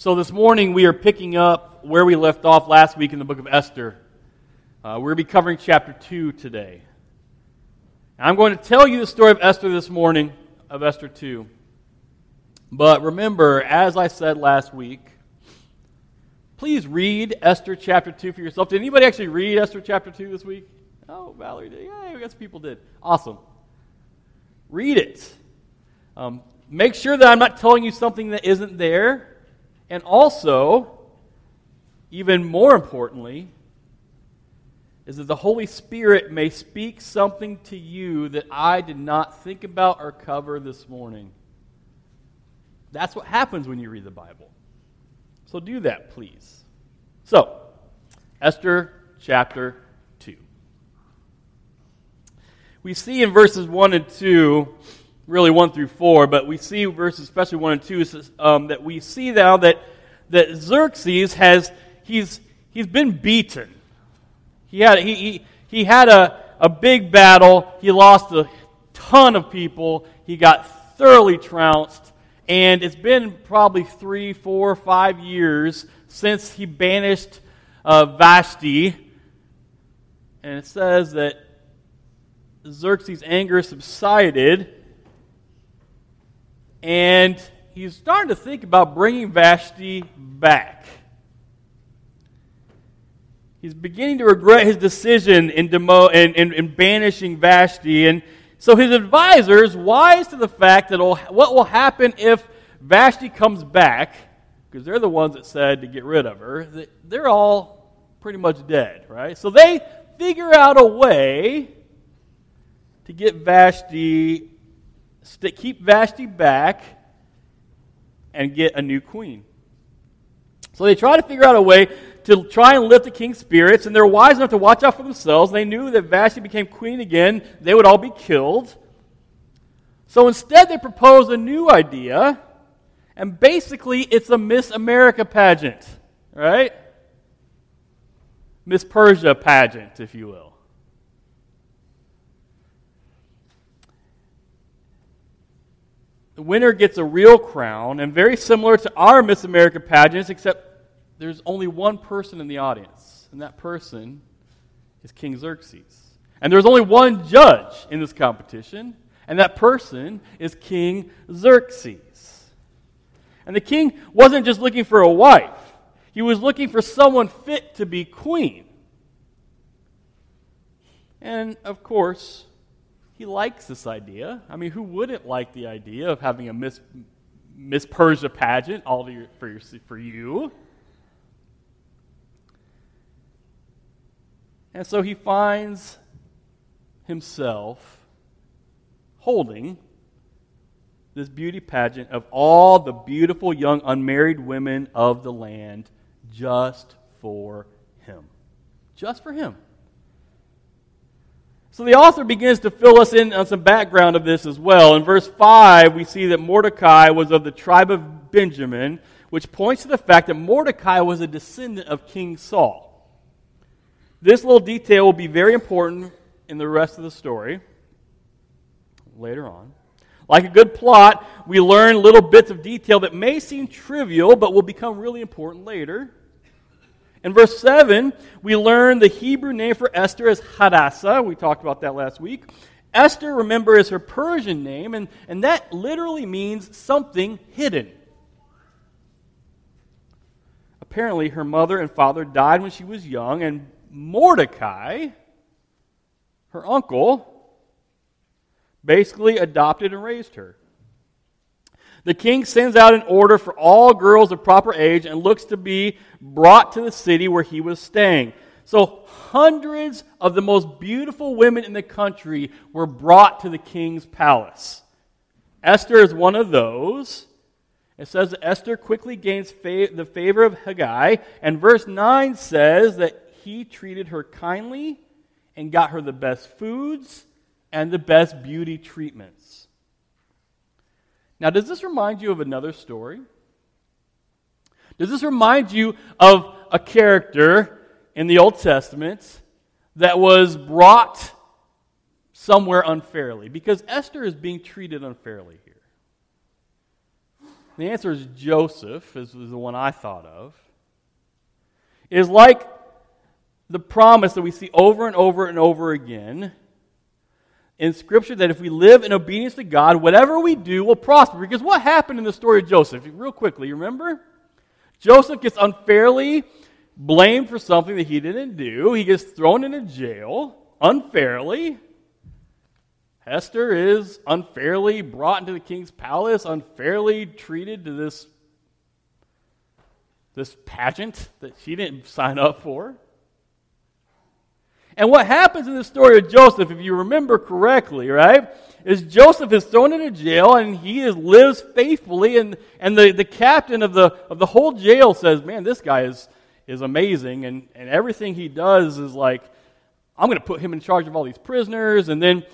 So, this morning we are picking up where we left off last week in the book of Esther. Uh, we're going to be covering chapter 2 today. I'm going to tell you the story of Esther this morning, of Esther 2. But remember, as I said last week, please read Esther chapter 2 for yourself. Did anybody actually read Esther chapter 2 this week? Oh, Valerie did. Yeah, I guess people did. Awesome. Read it. Um, make sure that I'm not telling you something that isn't there. And also, even more importantly, is that the Holy Spirit may speak something to you that I did not think about or cover this morning. That's what happens when you read the Bible. So do that, please. So, Esther chapter 2. We see in verses 1 and 2 really 1 through 4, but we see verses, especially 1 and 2, um, that we see now that, that Xerxes has, he's, he's been beaten. He had, he, he, he had a, a big battle. He lost a ton of people. He got thoroughly trounced. And it's been probably three, four, five years since he banished uh, Vashti. And it says that Xerxes' anger subsided and he's starting to think about bringing Vashti back. He's beginning to regret his decision in, demo, in, in, in banishing Vashti. And so his advisors, wise to the fact that what will happen if Vashti comes back, because they're the ones that said to get rid of her, they're all pretty much dead, right? So they figure out a way to get Vashti st- keep Vashti back and get a new queen. So they try to figure out a way to try and lift the king's spirits, and they're wise enough to watch out for themselves. They knew that Vashti became queen again, they would all be killed. So instead, they propose a new idea, and basically, it's a Miss America pageant, right? Miss Persia pageant, if you will. The winner gets a real crown, and very similar to our Miss America pageants, except there's only one person in the audience, and that person is King Xerxes. And there's only one judge in this competition, and that person is King Xerxes. And the king wasn't just looking for a wife, he was looking for someone fit to be queen. And of course, he likes this idea. I mean, who wouldn't like the idea of having a Miss, Miss Persia pageant all your, for, your, for you? And so he finds himself holding this beauty pageant of all the beautiful young unmarried women of the land just for him. Just for him. So the author begins to fill us in on some background of this as well. In verse 5, we see that Mordecai was of the tribe of Benjamin, which points to the fact that Mordecai was a descendant of King Saul. This little detail will be very important in the rest of the story later on. Like a good plot, we learn little bits of detail that may seem trivial but will become really important later. In verse 7, we learn the Hebrew name for Esther is Hadassah. We talked about that last week. Esther, remember, is her Persian name, and, and that literally means something hidden. Apparently, her mother and father died when she was young, and Mordecai, her uncle, basically adopted and raised her. The king sends out an order for all girls of proper age and looks to be brought to the city where he was staying. So, hundreds of the most beautiful women in the country were brought to the king's palace. Esther is one of those. It says that Esther quickly gains fa- the favor of Haggai, and verse 9 says that he treated her kindly and got her the best foods and the best beauty treatments. Now, does this remind you of another story? Does this remind you of a character in the Old Testament that was brought somewhere unfairly? Because Esther is being treated unfairly here. The answer is Joseph, is, is the one I thought of. It is like the promise that we see over and over and over again in Scripture that if we live in obedience to God, whatever we do will prosper. Because what happened in the story of Joseph? Real quickly, remember? Joseph gets unfairly blamed for something that he didn't do. He gets thrown into jail unfairly. Esther is unfairly brought into the king's palace, unfairly treated to this, this pageant that she didn't sign up for. And what happens in the story of Joseph, if you remember correctly, right, is Joseph is thrown into jail and he is, lives faithfully, and, and the, the captain of the, of the whole jail says, Man, this guy is, is amazing, and, and everything he does is like, I'm going to put him in charge of all these prisoners, and then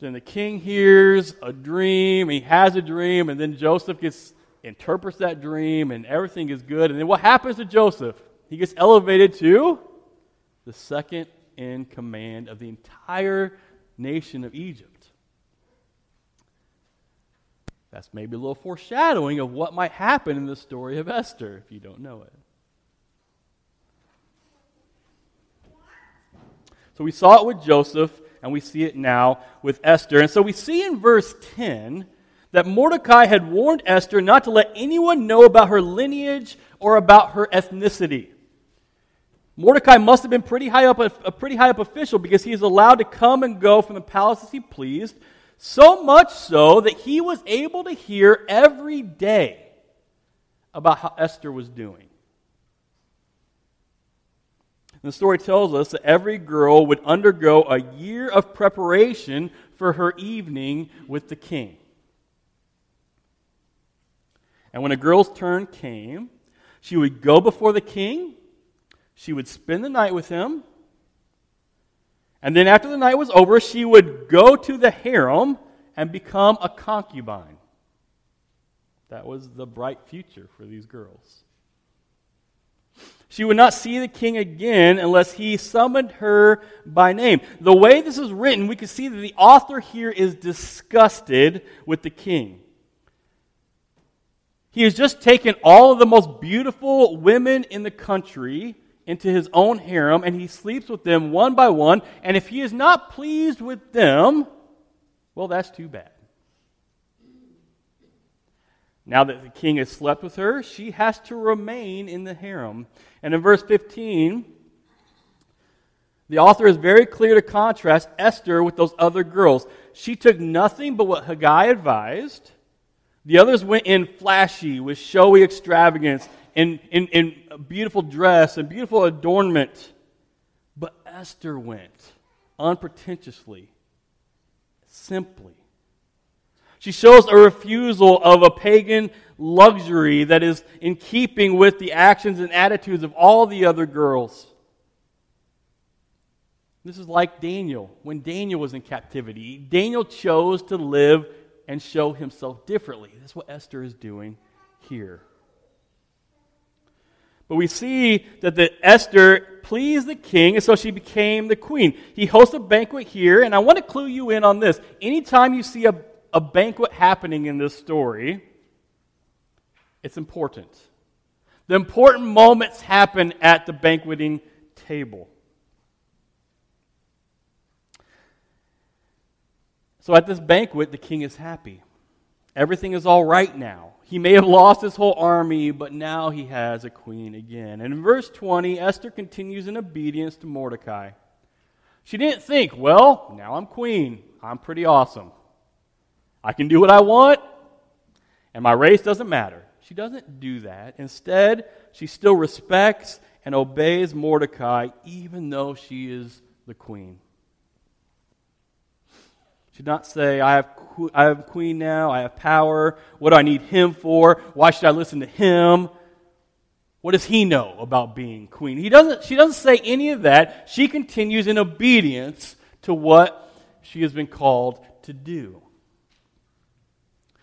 then the king hears a dream, he has a dream, and then Joseph gets interprets that dream, and everything is good. And then what happens to Joseph? He gets elevated to the second in command of the entire nation of Egypt. That's maybe a little foreshadowing of what might happen in the story of Esther if you don't know it. So we saw it with Joseph and we see it now with Esther. And so we see in verse 10 that Mordecai had warned Esther not to let anyone know about her lineage or about her ethnicity. Mordecai must have been pretty high up, a pretty high up official because he is allowed to come and go from the palace as he pleased, so much so that he was able to hear every day about how Esther was doing. And the story tells us that every girl would undergo a year of preparation for her evening with the king. And when a girl's turn came, she would go before the king, she would spend the night with him, and then after the night was over, she would go to the harem and become a concubine. That was the bright future for these girls. She would not see the king again unless he summoned her by name. The way this is written, we can see that the author here is disgusted with the king. He has just taken all of the most beautiful women in the country into his own harem, and he sleeps with them one by one. And if he is not pleased with them, well, that's too bad. Now that the king has slept with her, she has to remain in the harem. And in verse 15, the author is very clear to contrast Esther with those other girls. She took nothing but what Haggai advised. The others went in flashy, with showy extravagance, in, in, in beautiful dress and beautiful adornment. But Esther went unpretentiously, simply she shows a refusal of a pagan luxury that is in keeping with the actions and attitudes of all the other girls. This is like Daniel. When Daniel was in captivity, Daniel chose to live and show himself differently. That's what Esther is doing here. But we see that the Esther pleased the king, and so she became the queen. He hosts a banquet here, and I want to clue you in on this. Anytime you see a a banquet happening in this story, it's important. The important moments happen at the banqueting table. So at this banquet, the king is happy. Everything is all right now. He may have lost his whole army, but now he has a queen again. And in verse 20, Esther continues in obedience to Mordecai. She didn't think, well, now I'm queen. I'm pretty awesome. I can do what I want, and my race doesn't matter. She doesn't do that. Instead, she still respects and obeys Mordecai, even though she is the queen. She did not say, I have, I have queen now, I have power. What do I need him for? Why should I listen to him? What does he know about being queen? He doesn't, she doesn't say any of that. She continues in obedience to what she has been called to do.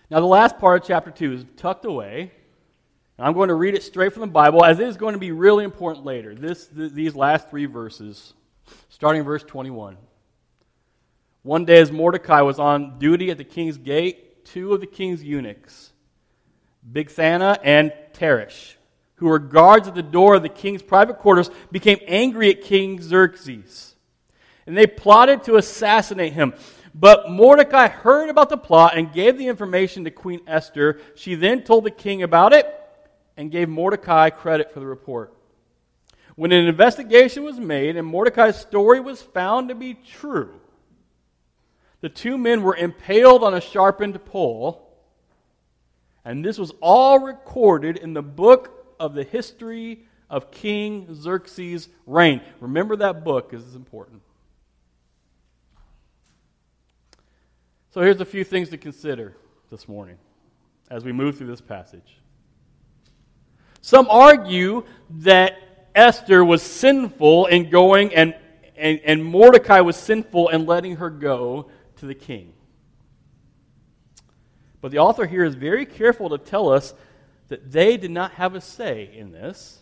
Now, the last part of chapter 2 is tucked away. I'm going to read it straight from the Bible, as it is going to be really important later. This, th- these last three verses, starting verse 21. One day, as Mordecai was on duty at the king's gate, two of the king's eunuchs, Bigthana and Teresh, who were guards at the door of the king's private quarters, became angry at King Xerxes. And they plotted to assassinate him. But Mordecai heard about the plot and gave the information to Queen Esther. She then told the king about it and gave Mordecai credit for the report. When an investigation was made and Mordecai's story was found to be true, the two men were impaled on a sharpened pole, and this was all recorded in the book of the history of King Xerxes' reign. Remember that book because it's important. So here's a few things to consider this morning as we move through this passage. Some argue that Esther was sinful in going and, and, and Mordecai was sinful in letting her go to the king. But the author here is very careful to tell us that they did not have a say in this.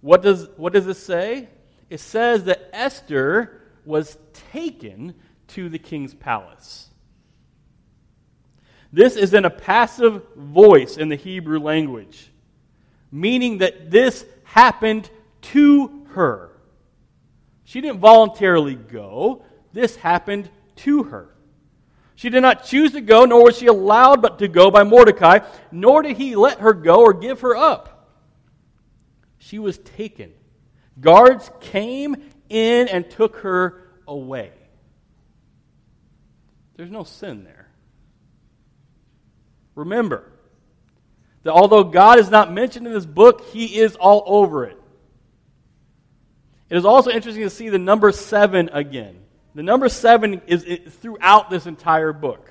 What does, what does it say? It says that Esther was taken to the king's palace. This is in a passive voice in the Hebrew language, meaning that this happened to her. She didn't voluntarily go, this happened to her. She did not choose to go, nor was she allowed but to go by Mordecai, nor did he let her go or give her up. She was taken. Guards came in and took her away. There's no sin there. Remember that although God is not mentioned in this book, He is all over it. It is also interesting to see the number seven again. The number seven is throughout this entire book.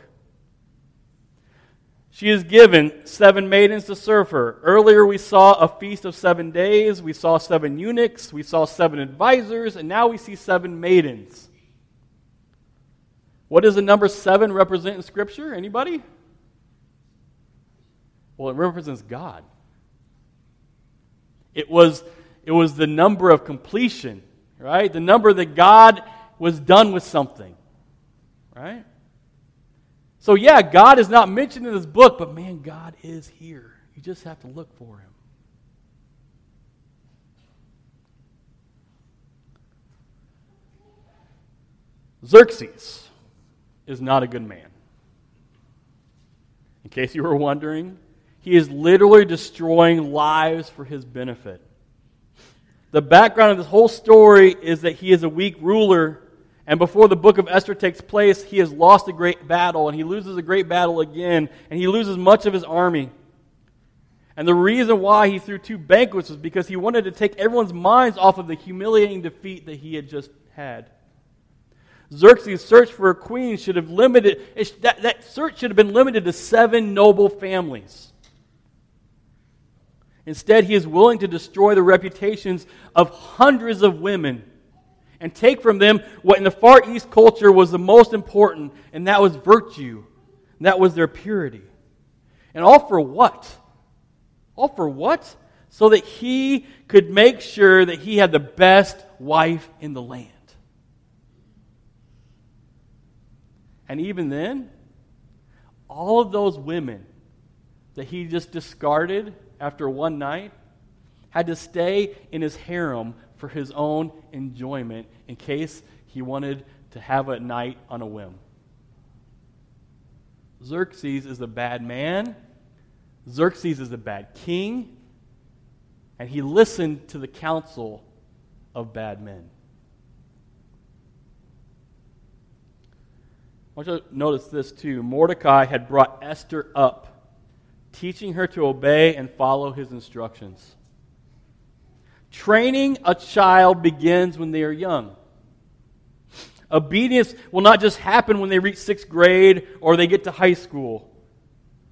She is given seven maidens to serve her. Earlier, we saw a feast of seven days. We saw seven eunuchs. We saw seven advisors. And now we see seven maidens. What does the number seven represent in Scripture? Anybody? Well, it represents God. It was, it was the number of completion, right? The number that God was done with something, right? So, yeah, God is not mentioned in this book, but man, God is here. You just have to look for him. Xerxes is not a good man. In case you were wondering, he is literally destroying lives for his benefit. The background of this whole story is that he is a weak ruler, and before the book of Esther takes place, he has lost a great battle, and he loses a great battle again, and he loses much of his army. And the reason why he threw two banquets was because he wanted to take everyone's minds off of the humiliating defeat that he had just had. Xerxes' search for a queen should have limited, that, that search should have been limited to seven noble families. Instead, he is willing to destroy the reputations of hundreds of women and take from them what in the Far East culture was the most important, and that was virtue. That was their purity. And all for what? All for what? So that he could make sure that he had the best wife in the land. And even then, all of those women that he just discarded after one night had to stay in his harem for his own enjoyment in case he wanted to have a night on a whim. Xerxes is a bad man. Xerxes is a bad king. And he listened to the counsel of bad men. I want you to notice this too. Mordecai had brought Esther up teaching her to obey and follow his instructions. Training a child begins when they are young. Obedience will not just happen when they reach sixth grade or they get to high school.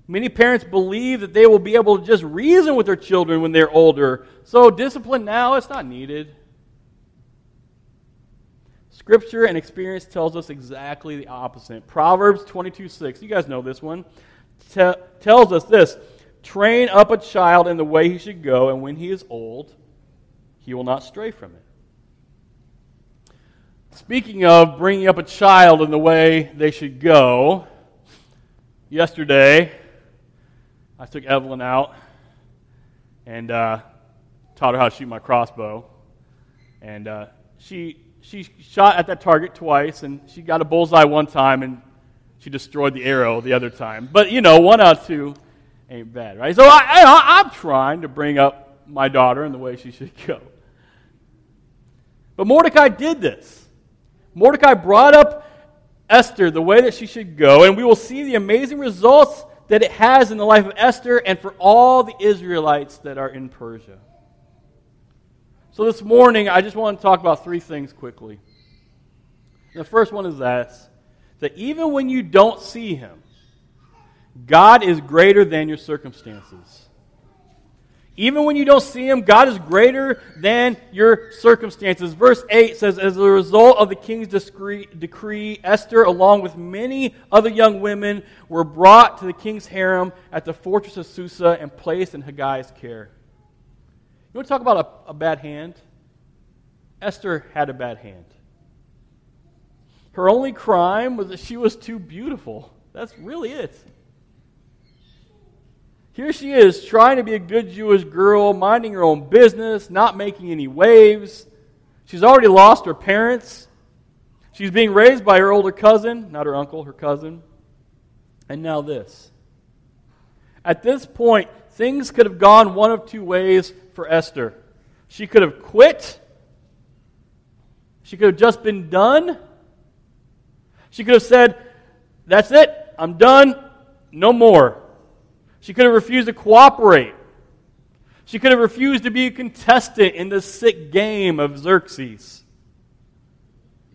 Many parents believe that they will be able to just reason with their children when they're older. So, discipline now, it's not needed. Scripture and experience tells us exactly the opposite. Proverbs 22 6. You guys know this one te- tells us this train up a child in the way he should go, and when he is old, he will not stray from it. Speaking of bringing up a child in the way they should go, yesterday I took Evelyn out and uh, taught her how to shoot my crossbow. And uh, she, she shot at that target twice, and she got a bullseye one time, and she destroyed the arrow the other time. But, you know, one out of two ain't bad, right? So I, I, I'm trying to bring up my daughter in the way she should go. But Mordecai did this. Mordecai brought up Esther the way that she should go, and we will see the amazing results that it has in the life of Esther and for all the Israelites that are in Persia. So this morning, I just want to talk about three things quickly. The first one is this that even when you don't see him, God is greater than your circumstances. Even when you don't see him, God is greater than your circumstances. Verse 8 says, As a result of the king's decree, Esther, along with many other young women, were brought to the king's harem at the fortress of Susa and placed in Hegai's care. You want to talk about a, a bad hand? Esther had a bad hand. Her only crime was that she was too beautiful. That's really it. Here she is trying to be a good Jewish girl, minding her own business, not making any waves. She's already lost her parents. She's being raised by her older cousin, not her uncle, her cousin. And now this. At this point, things could have gone one of two ways for Esther. She could have quit. She could have just been done. She could have said, That's it, I'm done, no more. She could have refused to cooperate. She could have refused to be a contestant in the sick game of Xerxes.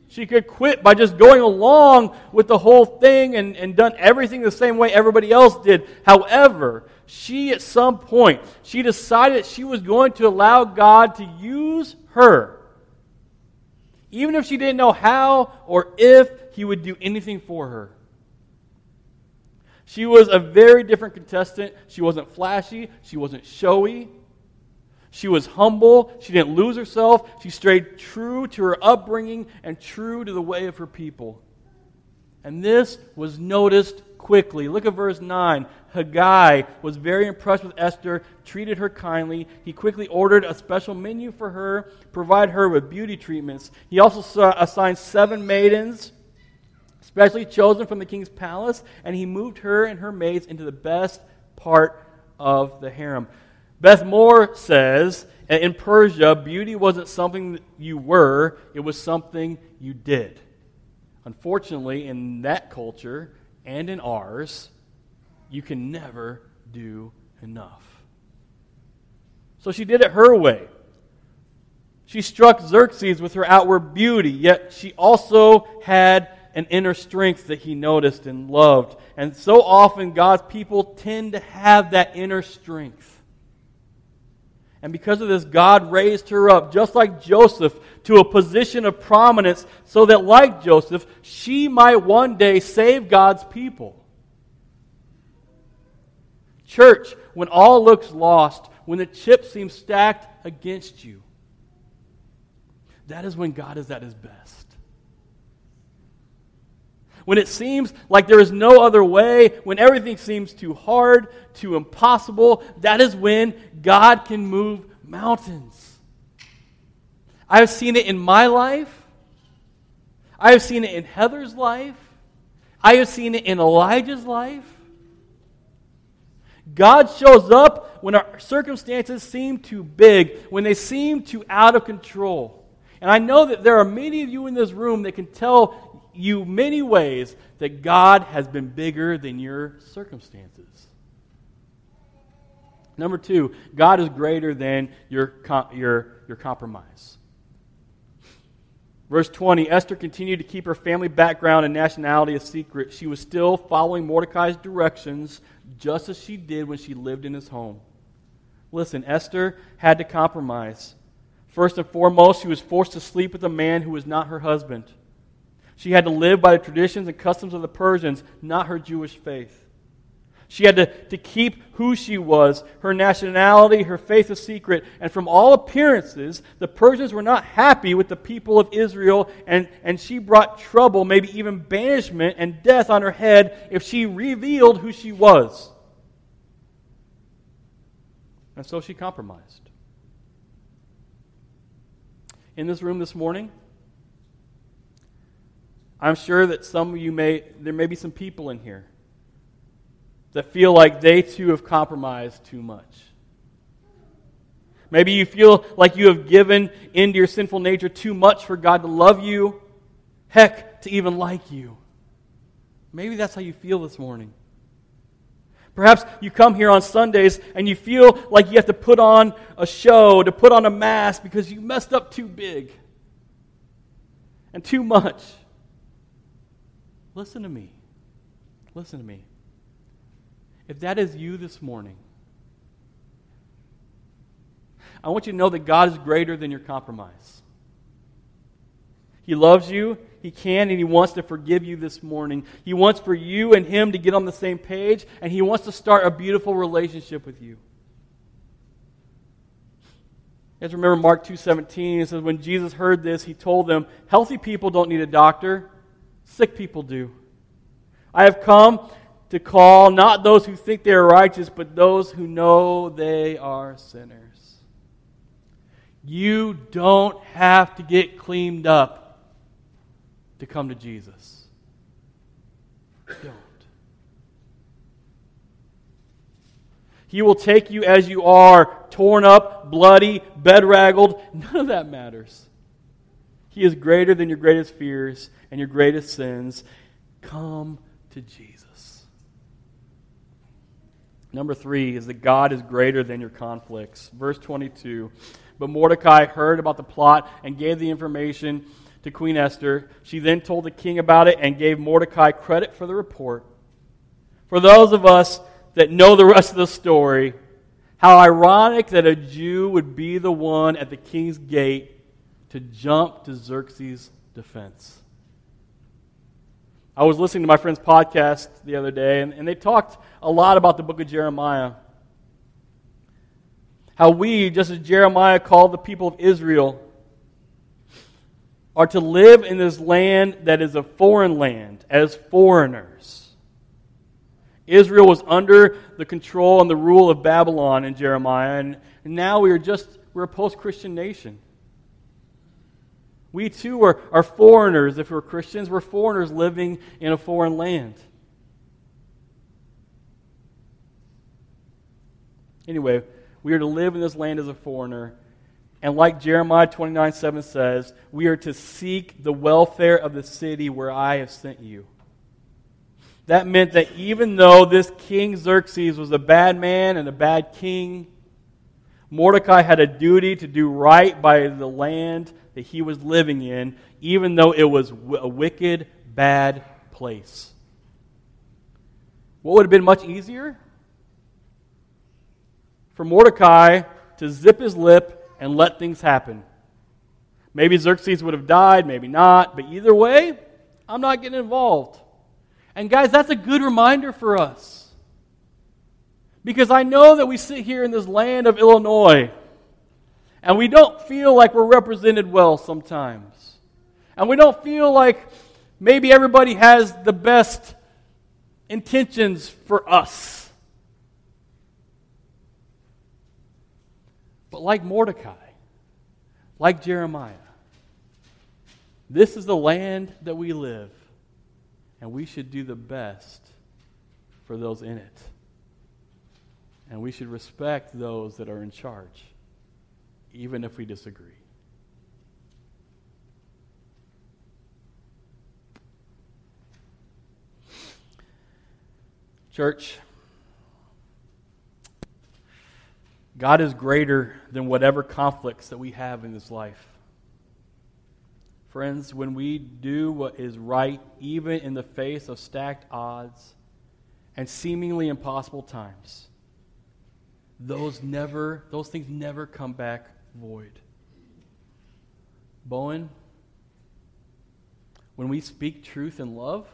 She could quit by just going along with the whole thing and, and done everything the same way everybody else did. However, she at some point, she decided that she was going to allow God to use her. Even if she didn't know how or if he would do anything for her. She was a very different contestant. She wasn't flashy, she wasn't showy. She was humble. She didn't lose herself. She stayed true to her upbringing and true to the way of her people. And this was noticed quickly. Look at verse 9. Haggai was very impressed with Esther, treated her kindly. He quickly ordered a special menu for her, provide her with beauty treatments. He also assigned seven maidens specially chosen from the king's palace, and he moved her and her maids into the best part of the harem. Beth Moore says, in Persia, beauty wasn't something you were, it was something you did. Unfortunately, in that culture and in ours, you can never do enough. So she did it her way. She struck Xerxes with her outward beauty, yet she also had an inner strength that he noticed and loved. And so often, God's people tend to have that inner strength. And because of this, God raised her up, just like Joseph, to a position of prominence so that, like Joseph, she might one day save God's people. Church, when all looks lost, when the chips seem stacked against you, that is when God is at his best when it seems like there is no other way, when everything seems too hard, too impossible, that is when God can move mountains. I have seen it in my life. I have seen it in Heather's life. I have seen it in Elijah's life. God shows up when our circumstances seem too big, when they seem too out of control. And I know that there are many of you in this room that can tell you many ways that God has been bigger than your circumstances. Number two, God is greater than your, your, your compromise. Verse 20 Esther continued to keep her family background and nationality a secret. She was still following Mordecai's directions just as she did when she lived in his home. Listen, Esther had to compromise. First and foremost, she was forced to sleep with a man who was not her husband. She had to live by the traditions and customs of the Persians, not her Jewish faith. She had to, to keep who she was, her nationality, her faith a secret. And from all appearances, the Persians were not happy with the people of Israel, and, and she brought trouble, maybe even banishment and death on her head if she revealed who she was. And so she compromised. In this room this morning, I'm sure that some of you may, there may be some people in here that feel like they too have compromised too much. Maybe you feel like you have given into your sinful nature too much for God to love you, heck, to even like you. Maybe that's how you feel this morning. Perhaps you come here on Sundays and you feel like you have to put on a show, to put on a mask because you messed up too big and too much. Listen to me. Listen to me. If that is you this morning, I want you to know that God is greater than your compromise. He loves you, He can, and He wants to forgive you this morning. He wants for you and Him to get on the same page, and He wants to start a beautiful relationship with you. You guys remember Mark 2.17, it says, when Jesus heard this, He told them, healthy people don't need a doctor, sick people do. I have come to call not those who think they are righteous, but those who know they are sinners. You don't have to get cleaned up to come to Jesus. Don't. He will take you as you are, torn up, bloody, bedraggled. None of that matters. He is greater than your greatest fears and your greatest sins. Come to Jesus. Number three is that God is greater than your conflicts. Verse 22. But Mordecai heard about the plot and gave the information to Queen Esther. She then told the king about it and gave Mordecai credit for the report. For those of us that know the rest of the story, how ironic that a Jew would be the one at the king's gate to jump to Xerxes' defense. I was listening to my friend's podcast the other day, and, and they talked a lot about the book of Jeremiah. How we, just as Jeremiah called the people of Israel, are to live in this land that is a foreign land as foreigners. Israel was under the control and the rule of Babylon in Jeremiah, and now we are just, we're a post Christian nation. We too are, are foreigners. If we're Christians, we're foreigners living in a foreign land. Anyway, we are to live in this land as a foreigner. And like Jeremiah 29 7 says, we are to seek the welfare of the city where I have sent you. That meant that even though this King Xerxes was a bad man and a bad king, Mordecai had a duty to do right by the land that he was living in, even though it was a wicked, bad place. What would have been much easier? for Mordecai to zip his lip and let things happen. Maybe Xerxes would have died, maybe not, but either way, I'm not getting involved. And guys, that's a good reminder for us. Because I know that we sit here in this land of Illinois and we don't feel like we're represented well sometimes. And we don't feel like maybe everybody has the best intentions for us. But like Mordecai, like Jeremiah, this is the land that we live, and we should do the best for those in it. And we should respect those that are in charge, even if we disagree. Church, God is greater than whatever conflicts that we have in this life. Friends, when we do what is right, even in the face of stacked odds and seemingly impossible times, those never those things never come back void. Bowen, when we speak truth in love,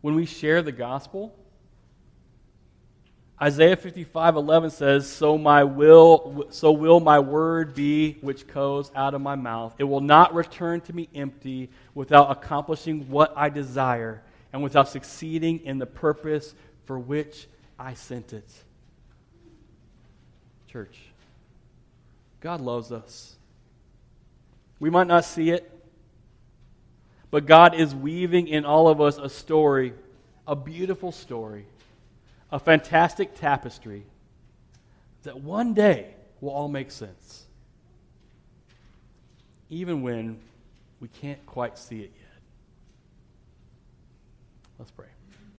when we share the gospel, Isaiah 55 11 says, so, my will, so will my word be which goes out of my mouth. It will not return to me empty without accomplishing what I desire and without succeeding in the purpose for which I sent it. Church, God loves us. We might not see it, but God is weaving in all of us a story, a beautiful story, a fantastic tapestry that one day will all make sense, even when we can't quite see it yet. Let's pray.